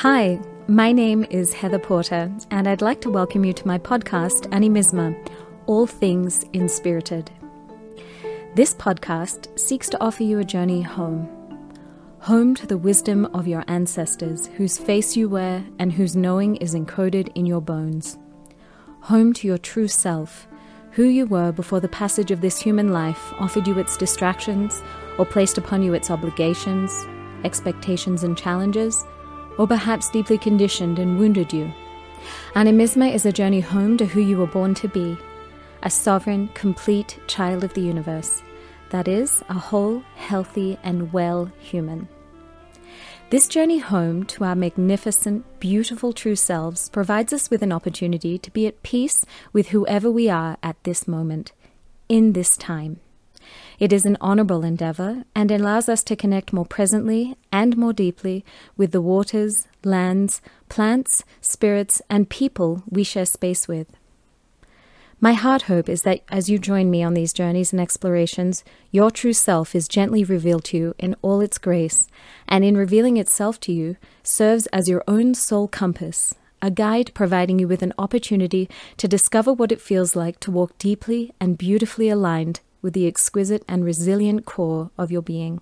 Hi, my name is Heather Porter, and I'd like to welcome you to my podcast, Animisma All Things Inspirited. This podcast seeks to offer you a journey home. Home to the wisdom of your ancestors, whose face you wear and whose knowing is encoded in your bones. Home to your true self, who you were before the passage of this human life offered you its distractions or placed upon you its obligations, expectations, and challenges, or perhaps deeply conditioned and wounded you. Animisma is a journey home to who you were born to be a sovereign, complete child of the universe. That is, a whole, healthy, and well human. This journey home to our magnificent, beautiful true selves provides us with an opportunity to be at peace with whoever we are at this moment, in this time. It is an honorable endeavor and allows us to connect more presently and more deeply with the waters, lands, plants, spirits, and people we share space with. My heart hope is that as you join me on these journeys and explorations, your true self is gently revealed to you in all its grace, and in revealing itself to you, serves as your own soul compass, a guide providing you with an opportunity to discover what it feels like to walk deeply and beautifully aligned with the exquisite and resilient core of your being.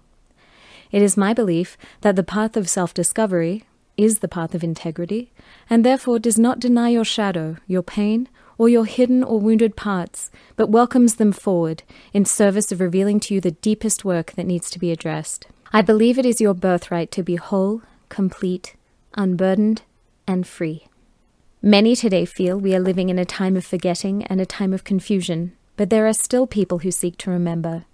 It is my belief that the path of self discovery is the path of integrity, and therefore does not deny your shadow, your pain, or your hidden or wounded parts, but welcomes them forward in service of revealing to you the deepest work that needs to be addressed. I believe it is your birthright to be whole, complete, unburdened, and free. Many today feel we are living in a time of forgetting and a time of confusion, but there are still people who seek to remember.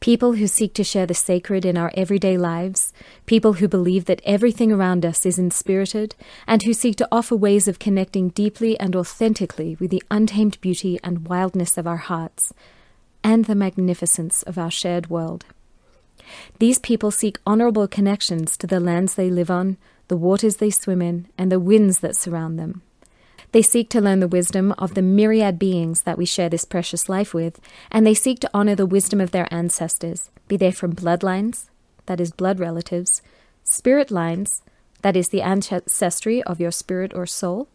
People who seek to share the sacred in our everyday lives, people who believe that everything around us is inspirited, and who seek to offer ways of connecting deeply and authentically with the untamed beauty and wildness of our hearts, and the magnificence of our shared world. These people seek honorable connections to the lands they live on, the waters they swim in, and the winds that surround them. They seek to learn the wisdom of the myriad beings that we share this precious life with, and they seek to honor the wisdom of their ancestors, be they from bloodlines, that is, blood relatives, spirit lines, that is, the ancestry of your spirit or soul,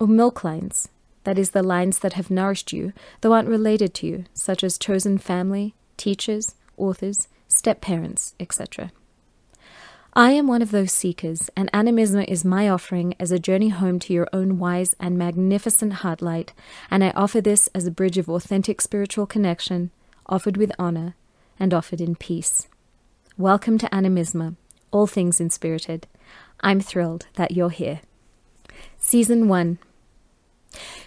or milk lines, that is, the lines that have nourished you, though aren't related to you, such as chosen family, teachers, authors, step parents, etc. I am one of those seekers, and Animisma is my offering as a journey home to your own wise and magnificent heart light, and I offer this as a bridge of authentic spiritual connection, offered with honor, and offered in peace. Welcome to Animisma, all things inspirited. I'm thrilled that you're here. Season 1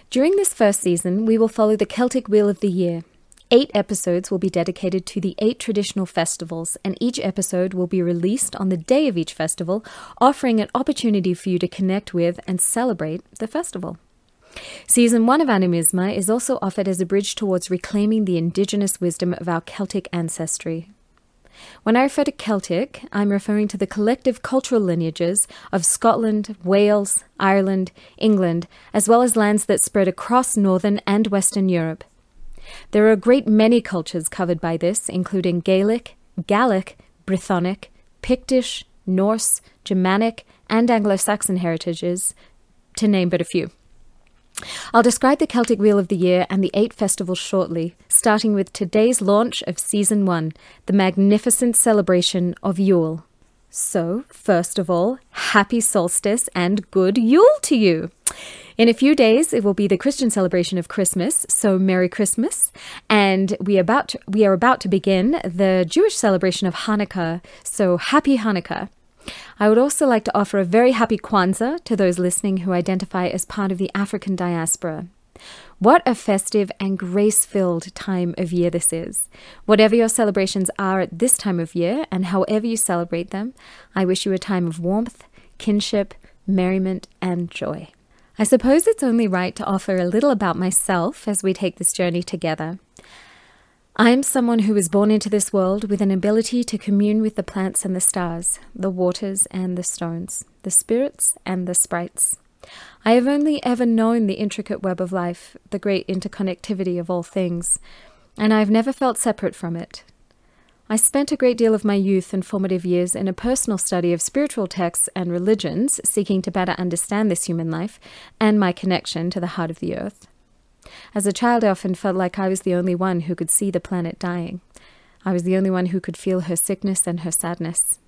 During this first season, we will follow the Celtic Wheel of the Year Eight episodes will be dedicated to the eight traditional festivals, and each episode will be released on the day of each festival, offering an opportunity for you to connect with and celebrate the festival. Season 1 of Animisma is also offered as a bridge towards reclaiming the indigenous wisdom of our Celtic ancestry. When I refer to Celtic, I'm referring to the collective cultural lineages of Scotland, Wales, Ireland, England, as well as lands that spread across Northern and Western Europe. There are a great many cultures covered by this, including Gaelic, Gallic, Brythonic, Pictish, Norse, Germanic, and Anglo Saxon heritages, to name but a few. I'll describe the Celtic Wheel of the Year and the eight festivals shortly, starting with today's launch of Season 1, the magnificent celebration of Yule. So, first of all, happy solstice and good Yule to you! In a few days, it will be the Christian celebration of Christmas, so Merry Christmas. And we, about to, we are about to begin the Jewish celebration of Hanukkah, so Happy Hanukkah. I would also like to offer a very happy Kwanzaa to those listening who identify as part of the African diaspora. What a festive and grace filled time of year this is. Whatever your celebrations are at this time of year, and however you celebrate them, I wish you a time of warmth, kinship, merriment, and joy. I suppose it's only right to offer a little about myself as we take this journey together. I am someone who was born into this world with an ability to commune with the plants and the stars, the waters and the stones, the spirits and the sprites. I have only ever known the intricate web of life, the great interconnectivity of all things, and I have never felt separate from it. I spent a great deal of my youth and formative years in a personal study of spiritual texts and religions, seeking to better understand this human life and my connection to the heart of the earth. As a child, I often felt like I was the only one who could see the planet dying. I was the only one who could feel her sickness and her sadness.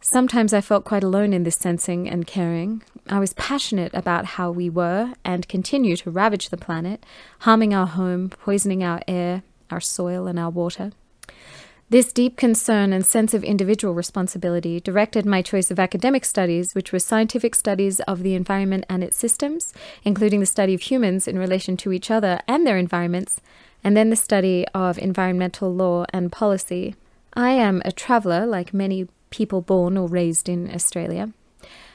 Sometimes I felt quite alone in this sensing and caring. I was passionate about how we were and continue to ravage the planet, harming our home, poisoning our air, our soil, and our water. This deep concern and sense of individual responsibility directed my choice of academic studies, which were scientific studies of the environment and its systems, including the study of humans in relation to each other and their environments, and then the study of environmental law and policy. I am a traveller, like many people born or raised in Australia.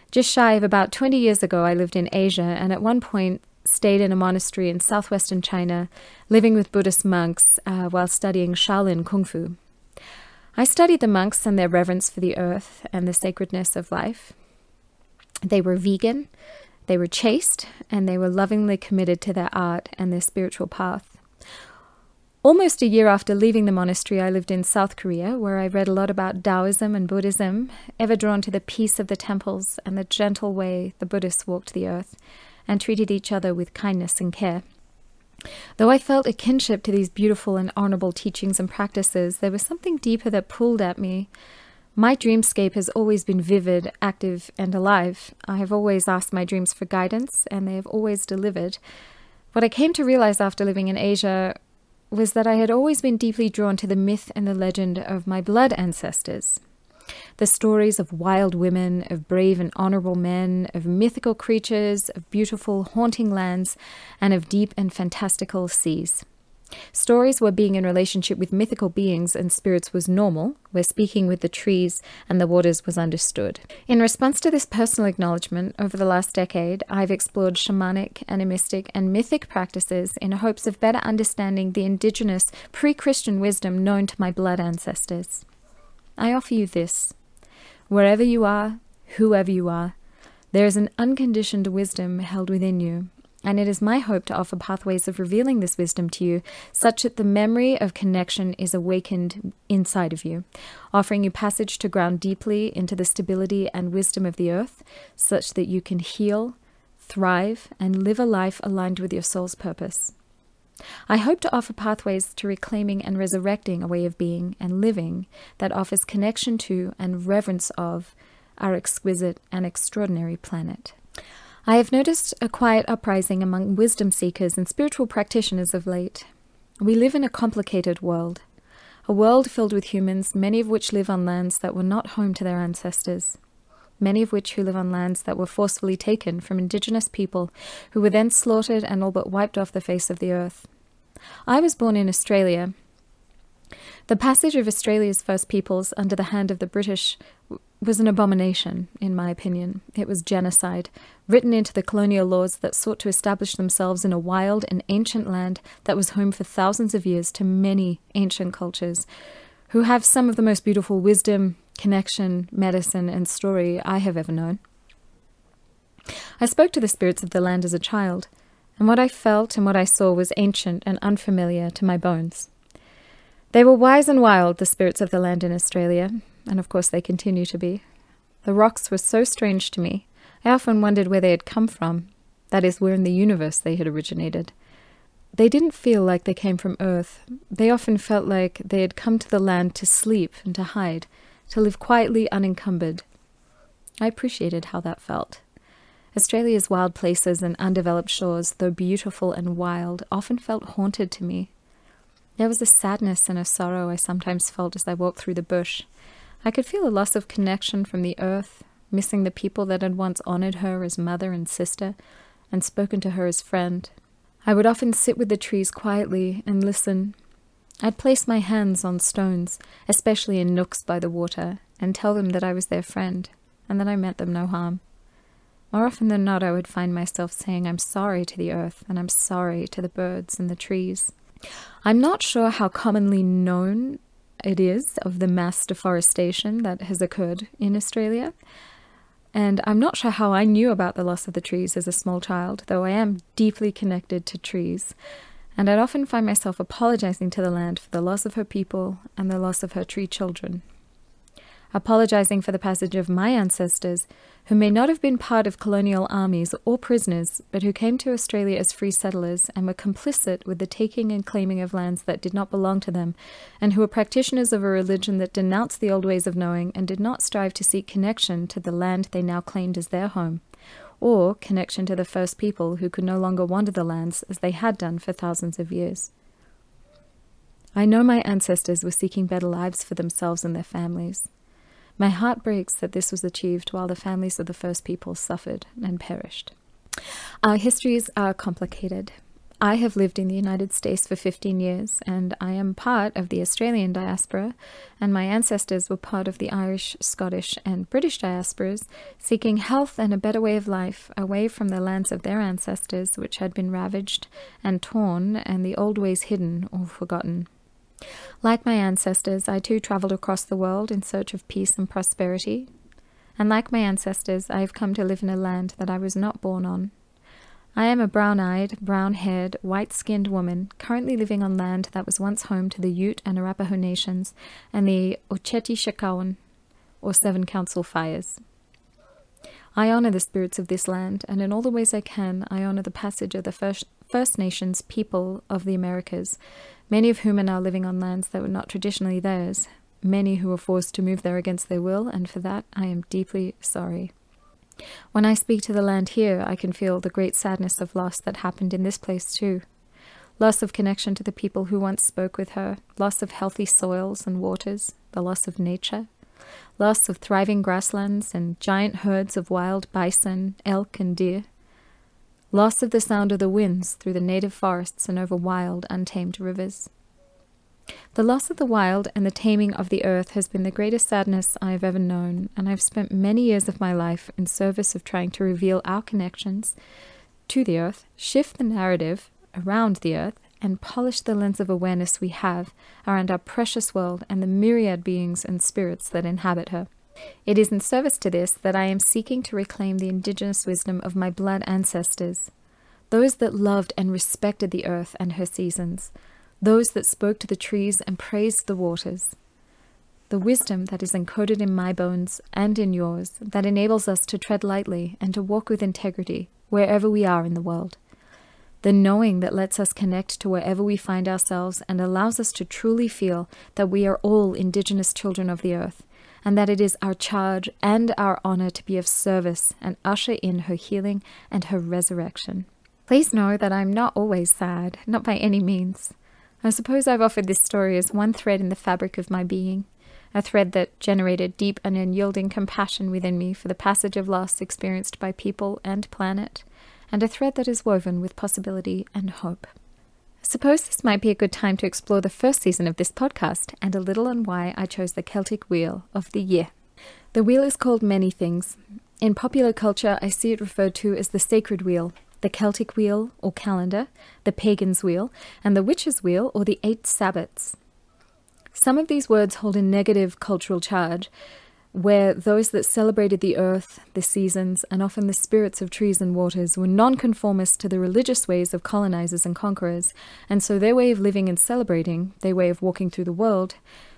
Just shy of about 20 years ago, I lived in Asia and at one point stayed in a monastery in southwestern China, living with Buddhist monks uh, while studying Shaolin Kung Fu. I studied the monks and their reverence for the earth and the sacredness of life. They were vegan, they were chaste, and they were lovingly committed to their art and their spiritual path. Almost a year after leaving the monastery, I lived in South Korea, where I read a lot about Taoism and Buddhism, ever drawn to the peace of the temples and the gentle way the Buddhists walked the earth and treated each other with kindness and care. Though I felt a kinship to these beautiful and honorable teachings and practices, there was something deeper that pulled at me. My dreamscape has always been vivid, active, and alive. I have always asked my dreams for guidance, and they have always delivered. What I came to realize after living in Asia was that I had always been deeply drawn to the myth and the legend of my blood ancestors. The stories of wild women, of brave and honorable men, of mythical creatures, of beautiful, haunting lands, and of deep and fantastical seas. Stories where being in relationship with mythical beings and spirits was normal, where speaking with the trees and the waters was understood. In response to this personal acknowledgement, over the last decade, I've explored shamanic, animistic, and mythic practices in hopes of better understanding the indigenous, pre Christian wisdom known to my blood ancestors. I offer you this. Wherever you are, whoever you are, there is an unconditioned wisdom held within you, and it is my hope to offer pathways of revealing this wisdom to you, such that the memory of connection is awakened inside of you, offering you passage to ground deeply into the stability and wisdom of the earth, such that you can heal, thrive, and live a life aligned with your soul's purpose. I hope to offer pathways to reclaiming and resurrecting a way of being and living that offers connection to and reverence of our exquisite and extraordinary planet. I have noticed a quiet uprising among wisdom seekers and spiritual practitioners of late. We live in a complicated world, a world filled with humans, many of which live on lands that were not home to their ancestors many of which who live on lands that were forcefully taken from indigenous people who were then slaughtered and all but wiped off the face of the earth. I was born in Australia. The passage of Australia's First Peoples under the hand of the British was an abomination, in my opinion. It was genocide, written into the colonial laws that sought to establish themselves in a wild and ancient land that was home for thousands of years to many ancient cultures, who have some of the most beautiful wisdom, connection, medicine, and story I have ever known. I spoke to the spirits of the land as a child, and what I felt and what I saw was ancient and unfamiliar to my bones. They were wise and wild, the spirits of the land in Australia, and of course they continue to be. The rocks were so strange to me. I often wondered where they had come from, that is, where in the universe they had originated. They didn't feel like they came from Earth. They often felt like they had come to the land to sleep and to hide, to live quietly unencumbered. I appreciated how that felt. Australia's wild places and undeveloped shores, though beautiful and wild, often felt haunted to me. There was a sadness and a sorrow I sometimes felt as I walked through the bush. I could feel a loss of connection from the earth, missing the people that had once honored her as mother and sister, and spoken to her as friend. I would often sit with the trees quietly and listen, I'd place my hands on stones, especially in nooks by the water, and tell them that I was their friend, and that I meant them no harm. More often than not, I would find myself saying, I'm sorry to the earth, and I'm sorry to the birds and the trees. I'm not sure how commonly known it is of the mass deforestation that has occurred in Australia. And I'm not sure how I knew about the loss of the trees as a small child, though I am deeply connected to trees. And I'd often find myself apologizing to the land for the loss of her people and the loss of her three children. Apologizing for the passage of my ancestors, who may not have been part of colonial armies or prisoners, but who came to Australia as free settlers and were complicit with the taking and claiming of lands that did not belong to them, and who were practitioners of a religion that denounced the old ways of knowing and did not strive to seek connection to the land they now claimed as their home or connection to the first people who could no longer wander the lands as they had done for thousands of years. I know my ancestors were seeking better lives for themselves and their families. My heart breaks that this was achieved while the families of the first people suffered and perished. Our histories are complicated. I have lived in the United States for 15 years, and I am part of the Australian diaspora, and my ancestors were part of the Irish, Scottish, and British diasporas, seeking health and a better way of life away from the lands of their ancestors, which had been ravaged and torn, and the old ways hidden or forgotten. Like my ancestors, I too travelled across the world in search of peace and prosperity. And like my ancestors, I have come to live in a land that I was not born on, I am a brown eyed, brown haired, white skinned woman currently living on land that was once home to the Ute and Arapaho nations and the Ocheti Oceti or Seven Council Fires. I honor the spirits of this land, and in all the ways I can, I honor the passage of the First, First Nations people of the Americas, many of whom are now living on lands that were not traditionally theirs, many who were forced to move there against their will, and for that I am deeply sorry. When I speak to the land here, I can feel the great sadness of loss that happened in this place too. Loss of connection to the people who once spoke with her, loss of healthy soils and waters, the loss of nature, loss of thriving grasslands and giant herds of wild bison, elk, and deer, loss of the sound of the winds through the native forests and over wild, untamed rivers. The loss of the wild and the taming of the earth has been the greatest sadness I have ever known, and I've spent many years of my life in service of trying to reveal our connections to the earth, shift the narrative around the earth, and polish the lens of awareness we have around our precious world and the myriad beings and spirits that inhabit her. It is in service to this that I am seeking to reclaim the indigenous wisdom of my blood ancestors, those that loved and respected the earth and her seasons, those that spoke to the trees and praised the waters. The wisdom that is encoded in my bones and in yours that enables us to tread lightly and to walk with integrity wherever we are in the world. The knowing that lets us connect to wherever we find ourselves and allows us to truly feel that we are all Indigenous children of the earth, and that it is our charge and our honor to be of service and usher in her healing and her resurrection. Please know that I'm not always sad, not by any means. I suppose I've offered this story as one thread in the fabric of my being, a thread that generated deep and unyielding compassion within me for the passage of loss experienced by people and planet, and a thread that is woven with possibility and hope. I suppose this might be a good time to explore the first season of this podcast and a little on why I chose the Celtic wheel of the year. The wheel is called many things. In popular culture, I see it referred to as the sacred wheel, the Celtic wheel or calendar, the pagan's wheel, and the witch's wheel or the eight sabbats. Some of these words hold a negative cultural charge, where those that celebrated the earth, the seasons, and often the spirits of trees and waters were nonconformist to the religious ways of colonizers and conquerors, and so their way of living and celebrating, their way of walking through the world,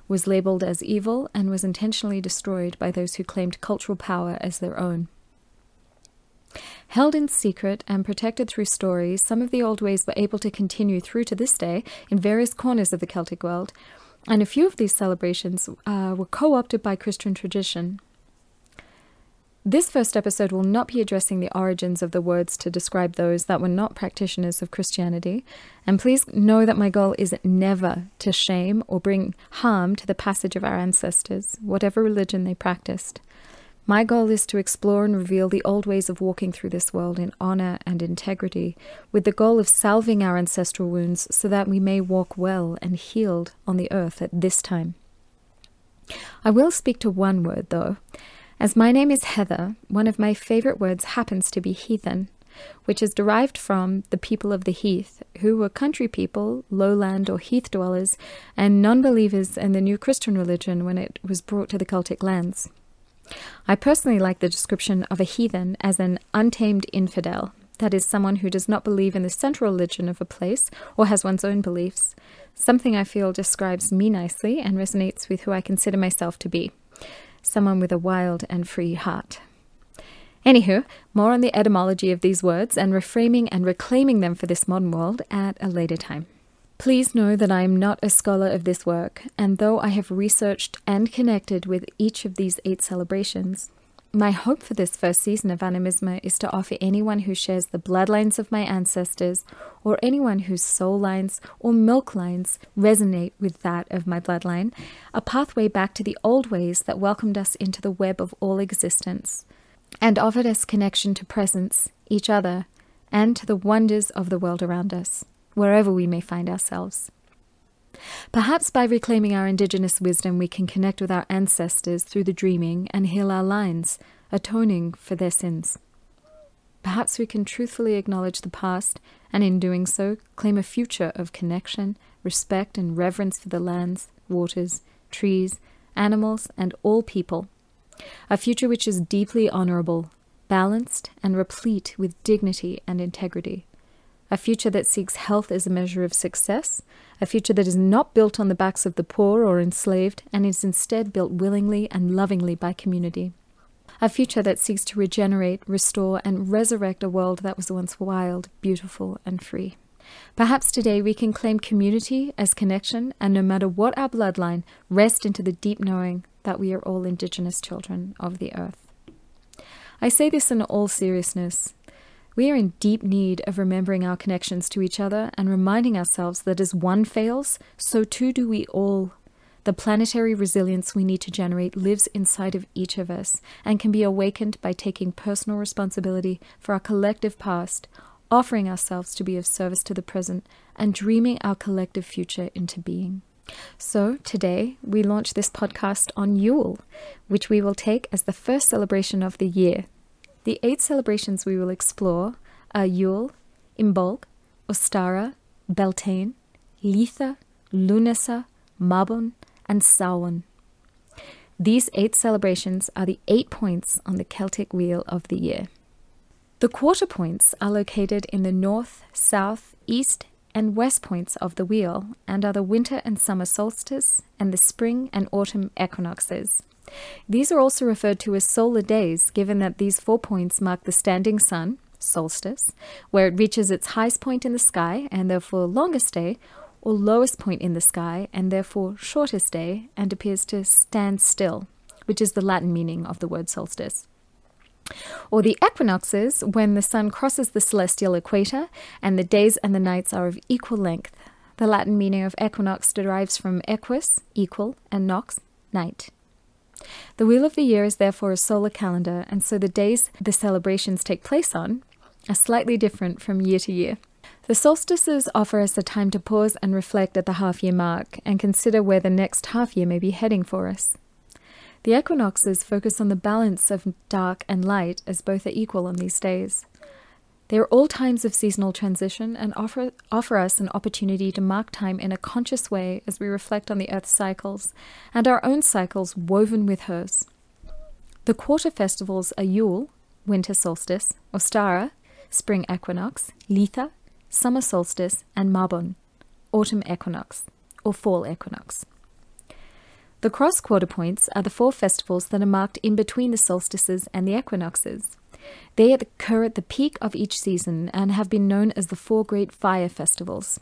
was labeled as evil and was intentionally destroyed by those who claimed cultural power as their own. Held in secret and protected through stories, some of the old ways were able to continue through to this day in various corners of the Celtic world, and a few of these celebrations uh, were co opted by Christian tradition. This first episode will not be addressing the origins of the words to describe those that were not practitioners of Christianity, and please know that my goal is never to shame or bring harm to the passage of our ancestors, whatever religion they practiced. My goal is to explore and reveal the old ways of walking through this world in honor and integrity, with the goal of salving our ancestral wounds so that we may walk well and healed on the earth at this time. I will speak to one word, though. As my name is Heather, one of my favorite words happens to be heathen, which is derived from the people of the heath, who were country people, lowland or heath dwellers, and non believers in the new Christian religion when it was brought to the Celtic lands. I personally like the description of a heathen as an untamed infidel, that is, someone who does not believe in the central religion of a place or has one's own beliefs, something I feel describes me nicely and resonates with who I consider myself to be someone with a wild and free heart. Anywho, more on the etymology of these words and reframing and reclaiming them for this modern world at a later time. Please know that I am not a scholar of this work, and though I have researched and connected with each of these eight celebrations, my hope for this first season of Animisma is to offer anyone who shares the bloodlines of my ancestors, or anyone whose soul lines or milk lines resonate with that of my bloodline, a pathway back to the old ways that welcomed us into the web of all existence, and offered us connection to presence, each other, and to the wonders of the world around us, wherever we may find ourselves. Perhaps by reclaiming our indigenous wisdom, we can connect with our ancestors through the dreaming and heal our lines, atoning for their sins. Perhaps we can truthfully acknowledge the past, and in doing so, claim a future of connection, respect, and reverence for the lands, waters, trees, animals, and all people. A future which is deeply honorable, balanced, and replete with dignity and integrity a future that seeks health as a measure of success, a future that is not built on the backs of the poor or enslaved and is instead built willingly and lovingly by community. A future that seeks to regenerate, restore, and resurrect a world that was once wild, beautiful, and free. Perhaps today we can claim community as connection, and no matter what our bloodline, rest into the deep knowing that we are all Indigenous children of the earth. I say this in all seriousness. We are in deep need of remembering our connections to each other and reminding ourselves that as one fails, so too do we all. The planetary resilience we need to generate lives inside of each of us and can be awakened by taking personal responsibility for our collective past, offering ourselves to be of service to the present, and dreaming our collective future into being. So, today we launch this podcast on Yule, which we will take as the first celebration of the year, the eight celebrations we will explore are Yule, Imbolc, Ostara, Beltane, Litha, Lunasa, Mabon, and Samhain. These eight celebrations are the eight points on the Celtic wheel of the year. The quarter points are located in the north, south, east, and west points of the wheel and are the winter and summer solstice and the spring and autumn equinoxes. These are also referred to as solar days, given that these four points mark the standing sun, solstice, where it reaches its highest point in the sky and therefore longest day, or lowest point in the sky and therefore shortest day, and appears to stand still, which is the Latin meaning of the word solstice. Or the equinoxes, when the sun crosses the celestial equator and the days and the nights are of equal length. The Latin meaning of equinox derives from equus, equal, and nox, night. The wheel of the year is therefore a solar calendar, and so the days the celebrations take place on are slightly different from year to year. The solstices offer us a time to pause and reflect at the half year mark and consider where the next half year may be heading for us. The equinoxes focus on the balance of dark and light as both are equal on these days. They are all times of seasonal transition and offer, offer us an opportunity to mark time in a conscious way as we reflect on the Earth's cycles and our own cycles woven with hers. The quarter festivals are Yule, winter solstice, Ostara, spring equinox, Litha, summer solstice, and Mabon, autumn equinox, or fall equinox. The cross quarter points are the four festivals that are marked in between the solstices and the equinoxes. They occur at the peak of each season and have been known as the Four Great Fire Festivals.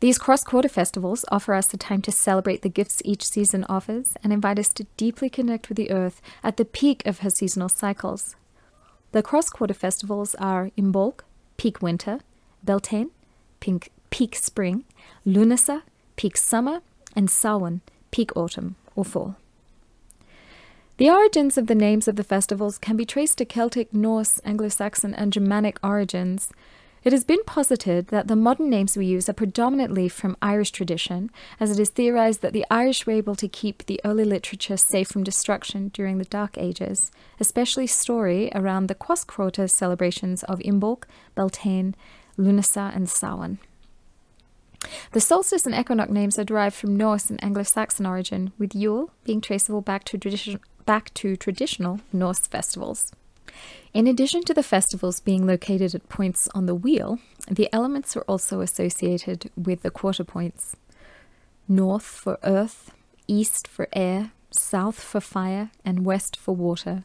These cross quarter festivals offer us the time to celebrate the gifts each season offers and invite us to deeply connect with the earth at the peak of her seasonal cycles. The cross quarter festivals are Imbolc, peak winter, Beltane, peak, peak spring, Lunasa, peak summer, and Samhain, peak autumn or fall. The origins of the names of the festivals can be traced to Celtic, Norse, Anglo Saxon, and Germanic origins. It has been posited that the modern names we use are predominantly from Irish tradition, as it is theorized that the Irish were able to keep the early literature safe from destruction during the Dark Ages, especially story around the cross quarter celebrations of Imbolc, Beltane, Lunasa, and Samhain. The solstice and equinox names are derived from Norse and Anglo Saxon origin, with Yule being traceable back to, tradition, back to traditional Norse festivals. In addition to the festivals being located at points on the wheel, the elements are also associated with the quarter points north for earth, east for air, south for fire, and west for water.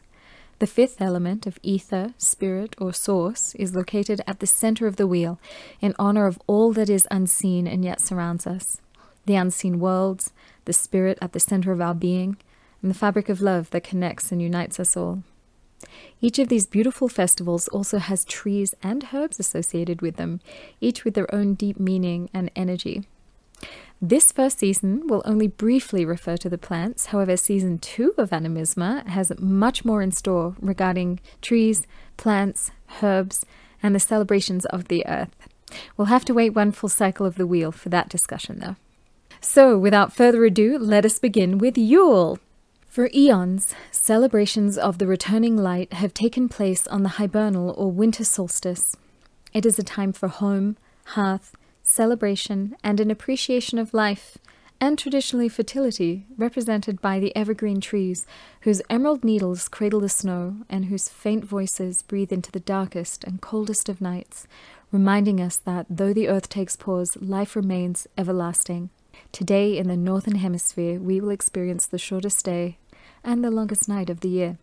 The fifth element of ether, spirit, or source is located at the center of the wheel in honor of all that is unseen and yet surrounds us the unseen worlds, the spirit at the center of our being, and the fabric of love that connects and unites us all. Each of these beautiful festivals also has trees and herbs associated with them, each with their own deep meaning and energy. This first season will only briefly refer to the plants, however, season two of Animisma has much more in store regarding trees, plants, herbs, and the celebrations of the earth. We'll have to wait one full cycle of the wheel for that discussion, though. So, without further ado, let us begin with Yule. For eons, celebrations of the returning light have taken place on the hibernal or winter solstice. It is a time for home, hearth, celebration, and an appreciation of life, and traditionally fertility, represented by the evergreen trees, whose emerald needles cradle the snow, and whose faint voices breathe into the darkest and coldest of nights, reminding us that though the earth takes pause, life remains everlasting. Today, in the Northern Hemisphere, we will experience the shortest day and the longest night of the year.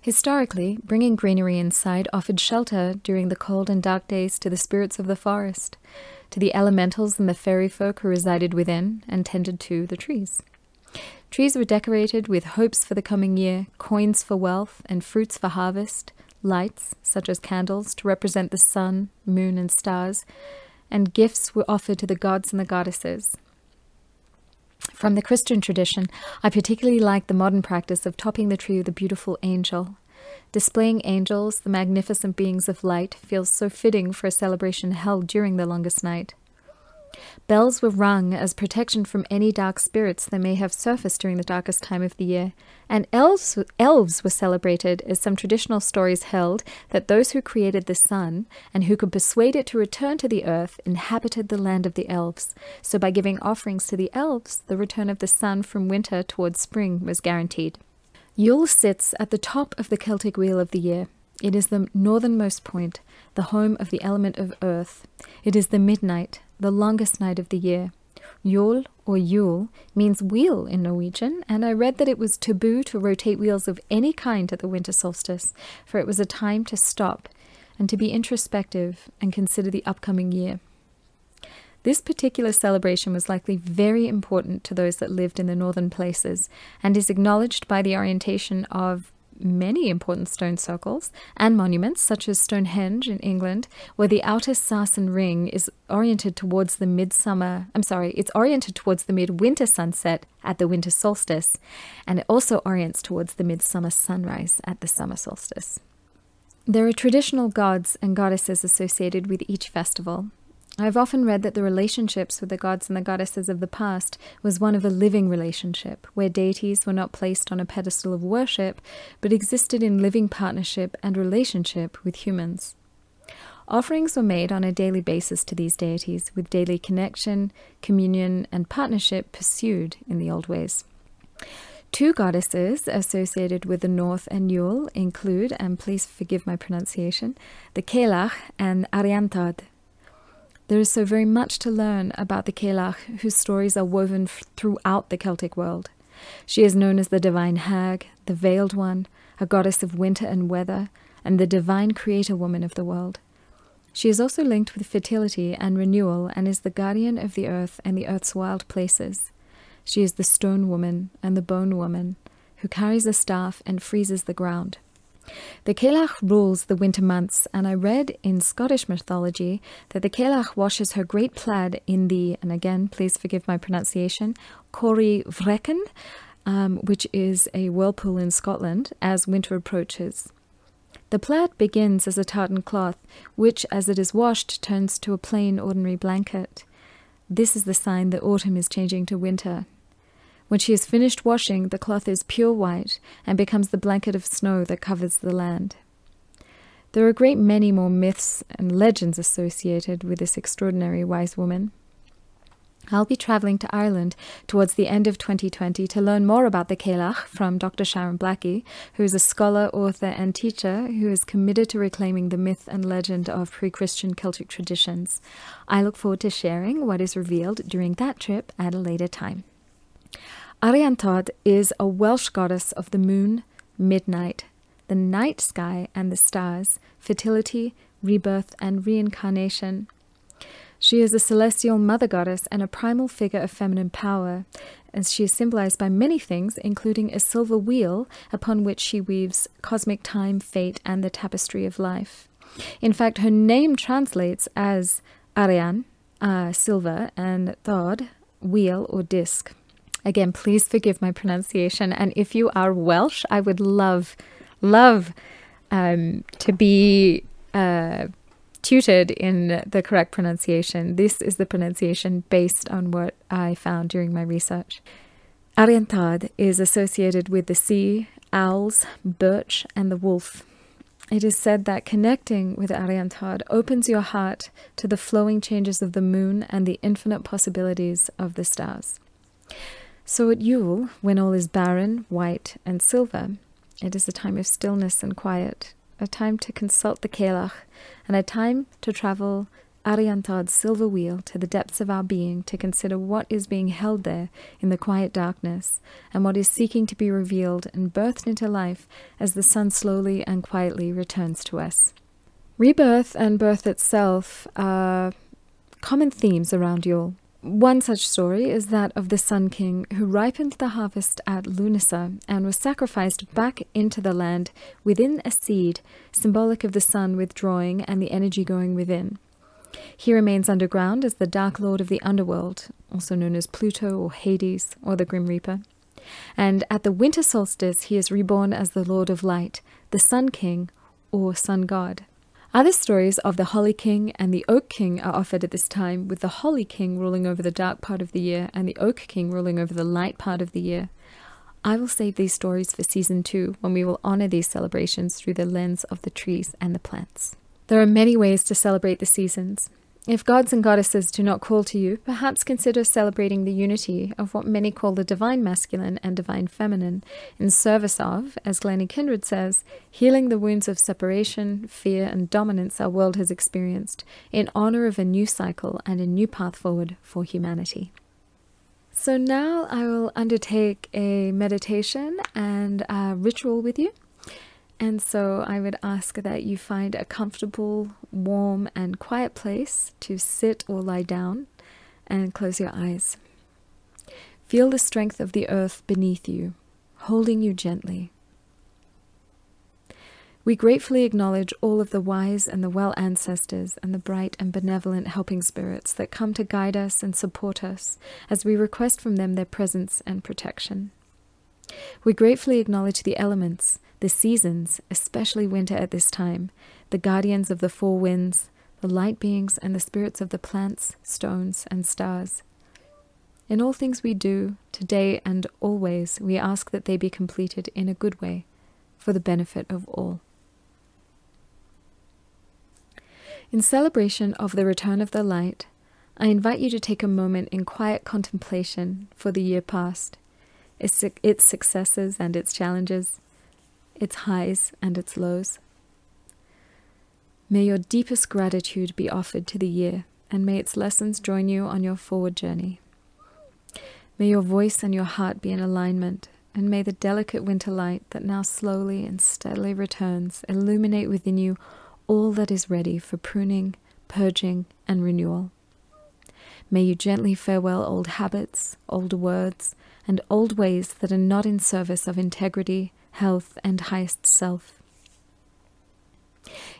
Historically, bringing greenery inside offered shelter during the cold and dark days to the spirits of the forest to the elementals and the fairy folk who resided within and tended to the trees. Trees were decorated with hopes for the coming year, coins for wealth, and fruits for harvest, lights, such as candles, to represent the sun, moon, and stars, and gifts were offered to the gods and the goddesses. From the Christian tradition, I particularly like the modern practice of topping the tree with a beautiful angel. Displaying angels, the magnificent beings of light, feels so fitting for a celebration held during the longest night. Bells were rung as protection from any dark spirits that may have surfaced during the darkest time of the year, and elves, elves were celebrated as some traditional stories held that those who created the sun and who could persuade it to return to the earth inhabited the land of the elves. So, by giving offerings to the elves, the return of the sun from winter towards spring was guaranteed. Yule sits at the top of the Celtic wheel of the year. It is the northernmost point, the home of the element of earth. It is the midnight, the longest night of the year. Yule or Yule means wheel in Norwegian, and I read that it was taboo to rotate wheels of any kind at the winter solstice, for it was a time to stop and to be introspective and consider the upcoming year. This particular celebration was likely very important to those that lived in the northern places and is acknowledged by the orientation of many important stone circles and monuments, such as Stonehenge in England, where the outer Sarsen ring is oriented towards the midsummer, I'm sorry, it's oriented towards the midwinter sunset at the winter solstice, and it also orients towards the midsummer sunrise at the summer solstice. There are traditional gods and goddesses associated with each festival, I've often read that the relationships with the gods and the goddesses of the past was one of a living relationship, where deities were not placed on a pedestal of worship, but existed in living partnership and relationship with humans. Offerings were made on a daily basis to these deities, with daily connection, communion, and partnership pursued in the old ways. Two goddesses associated with the North and Yule include, and please forgive my pronunciation, the Cailleach and Ariantad. There is so very much to learn about the Cailleach, whose stories are woven f- throughout the Celtic world. She is known as the divine hag, the veiled one, a goddess of winter and weather, and the divine creator woman of the world. She is also linked with fertility and renewal and is the guardian of the earth and the earth's wild places. She is the stone woman and the bone woman, who carries a staff and freezes the ground. The Cailleach rules the winter months, and I read in Scottish mythology that the Cailleach washes her great plaid in the, and again, please forgive my pronunciation, Corryvreckan, um, which is a whirlpool in Scotland, as winter approaches. The plaid begins as a tartan cloth, which, as it is washed, turns to a plain, ordinary blanket. This is the sign that autumn is changing to winter. When she has finished washing, the cloth is pure white and becomes the blanket of snow that covers the land. There are a great many more myths and legends associated with this extraordinary wise woman. I'll be traveling to Ireland towards the end of 2020 to learn more about the Cailleach from Dr. Sharon Blackie, who is a scholar, author, and teacher who is committed to reclaiming the myth and legend of pre Christian Celtic traditions. I look forward to sharing what is revealed during that trip at a later time. Ariantod is a Welsh goddess of the moon, midnight, the night sky, and the stars, fertility, rebirth, and reincarnation. She is a celestial mother goddess and a primal figure of feminine power, as she is symbolized by many things, including a silver wheel upon which she weaves cosmic time, fate, and the tapestry of life. In fact, her name translates as Arian, uh, silver, and Thod, wheel or disc. Again, please forgive my pronunciation. And if you are Welsh, I would love, love um, to be uh, tutored in the correct pronunciation. This is the pronunciation based on what I found during my research. Ariantad is associated with the sea, owls, birch, and the wolf. It is said that connecting with Ariantad opens your heart to the flowing changes of the moon and the infinite possibilities of the stars. So at Yule, when all is barren, white, and silver, it is a time of stillness and quiet, a time to consult the Cailleach, and a time to travel Ariantad's silver wheel to the depths of our being to consider what is being held there in the quiet darkness and what is seeking to be revealed and birthed into life as the sun slowly and quietly returns to us. Rebirth and birth itself are common themes around Yule. One such story is that of the Sun King who ripened the harvest at Lunasa and was sacrificed back into the land within a seed, symbolic of the sun withdrawing and the energy going within. He remains underground as the Dark Lord of the Underworld, also known as Pluto or Hades or the Grim Reaper. And at the winter solstice, he is reborn as the Lord of Light, the Sun King or Sun God. Other stories of the Holly King and the Oak King are offered at this time, with the Holly King ruling over the dark part of the year and the Oak King ruling over the light part of the year. I will save these stories for season two, when we will honor these celebrations through the lens of the trees and the plants. There are many ways to celebrate the seasons. If gods and goddesses do not call to you, perhaps consider celebrating the unity of what many call the divine masculine and divine feminine, in service of, as Glennie Kindred says, healing the wounds of separation, fear, and dominance our world has experienced, in honor of a new cycle and a new path forward for humanity. So now I will undertake a meditation and a ritual with you. And so I would ask that you find a comfortable, warm, and quiet place to sit or lie down and close your eyes. Feel the strength of the earth beneath you, holding you gently. We gratefully acknowledge all of the wise and the well ancestors and the bright and benevolent helping spirits that come to guide us and support us as we request from them their presence and protection. We gratefully acknowledge the elements the seasons, especially winter at this time, the guardians of the four winds, the light beings, and the spirits of the plants, stones, and stars. In all things we do, today and always, we ask that they be completed in a good way, for the benefit of all. In celebration of the return of the light, I invite you to take a moment in quiet contemplation for the year past, its, its successes and its challenges, its highs and its lows. May your deepest gratitude be offered to the year, and may its lessons join you on your forward journey. May your voice and your heart be in alignment, and may the delicate winter light that now slowly and steadily returns illuminate within you all that is ready for pruning, purging, and renewal. May you gently farewell old habits, old words, and old ways that are not in service of integrity, health, and highest self.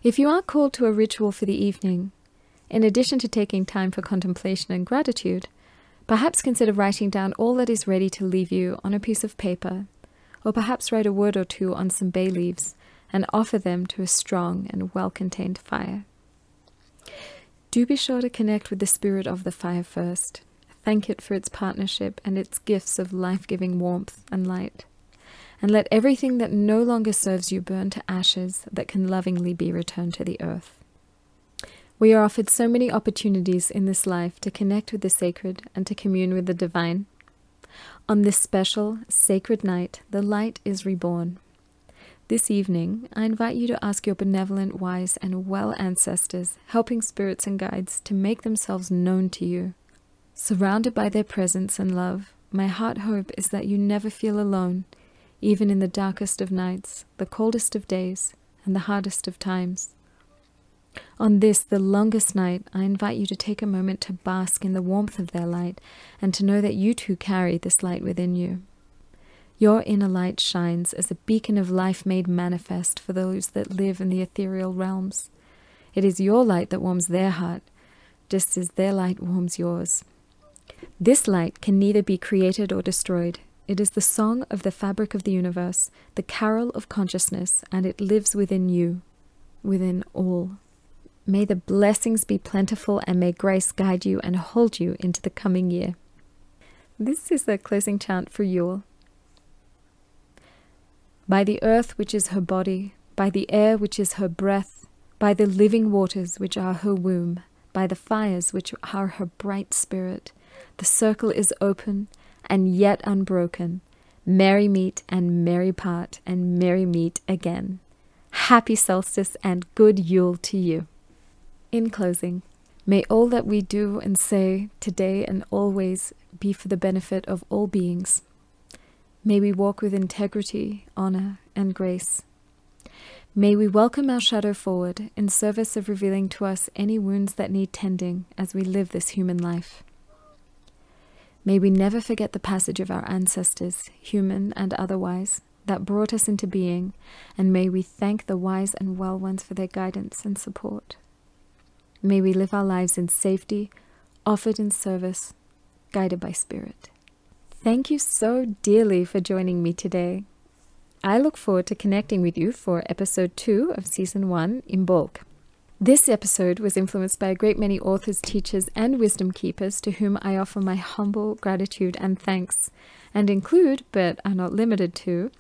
If you are called to a ritual for the evening, in addition to taking time for contemplation and gratitude, perhaps consider writing down all that is ready to leave you on a piece of paper, or perhaps write a word or two on some bay leaves and offer them to a strong and well contained fire. Do be sure to connect with the spirit of the fire first. Thank it for its partnership and its gifts of life giving warmth and light and let everything that no longer serves you burn to ashes that can lovingly be returned to the earth. We are offered so many opportunities in this life to connect with the sacred and to commune with the divine. On this special, sacred night, the light is reborn. This evening, I invite you to ask your benevolent, wise, and well ancestors, helping spirits and guides, to make themselves known to you. Surrounded by their presence and love, my heart hope is that you never feel alone, even in the darkest of nights, the coldest of days, and the hardest of times. On this, the longest night, I invite you to take a moment to bask in the warmth of their light and to know that you too carry this light within you. Your inner light shines as a beacon of life made manifest for those that live in the ethereal realms. It is your light that warms their heart, just as their light warms yours. This light can neither be created or destroyed. It is the song of the fabric of the universe, the carol of consciousness, and it lives within you, within all. May the blessings be plentiful and may grace guide you and hold you into the coming year. This is the closing chant for Yule. By the earth which is her body, by the air which is her breath, by the living waters which are her womb, by the fires which are her bright spirit, the circle is open and yet unbroken. Merry meet and merry part and merry meet again. Happy solstice and good Yule to you. In closing, may all that we do and say today and always be for the benefit of all beings. May we walk with integrity, honor, and grace. May we welcome our shadow forward in service of revealing to us any wounds that need tending as we live this human life. May we never forget the passage of our ancestors, human and otherwise, that brought us into being, and may we thank the wise and well ones for their guidance and support. May we live our lives in safety, offered in service, guided by Spirit. Thank you so dearly for joining me today. I look forward to connecting with you for episode two of season one Imbolc. This episode was influenced by a great many authors, teachers, and wisdom keepers to whom I offer my humble gratitude and thanks, and include, but are not limited to,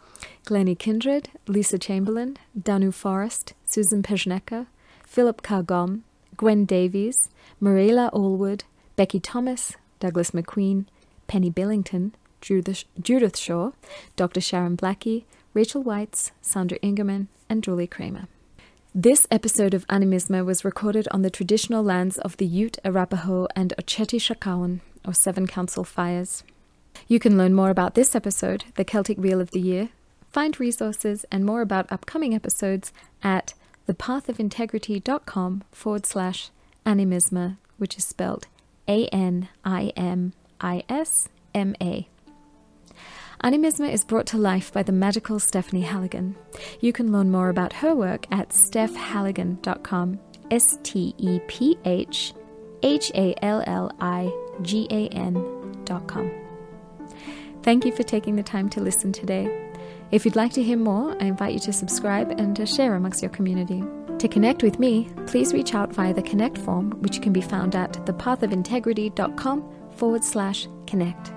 Glennie Kindred, Lisa Chamberlain, Danu Forest, Susan Pesznecker, Philip Carr-Gomm, Gwen Davies, Marilla Allwood, Becky Thomas, Douglas McQueen, Penny Billington, Judith Shaw, Dr. Sharon Blackie, Rachel Weitz, Sandra Ingerman, and Julie Kramer. This episode of Animisma was recorded on the traditional lands of the Ute, Arapaho, and Oceti Sakowin, or Seven Council Fires. You can learn more about this episode, the Celtic Wheel of the Year, find resources and more about upcoming episodes at thepathofintegrity.com forward slash animisma, which is spelled A N I M I S M A. Animisma is brought to life by the magical Stephanie Halligan. You can learn more about her work at stephhalligan.com. S T E P H H A L L I G A N.com. Thank you for taking the time to listen today. If you'd like to hear more, I invite you to subscribe and to share amongst your community. To connect with me, please reach out via the Connect form, which can be found at thepathofintegrity.com forward slash connect.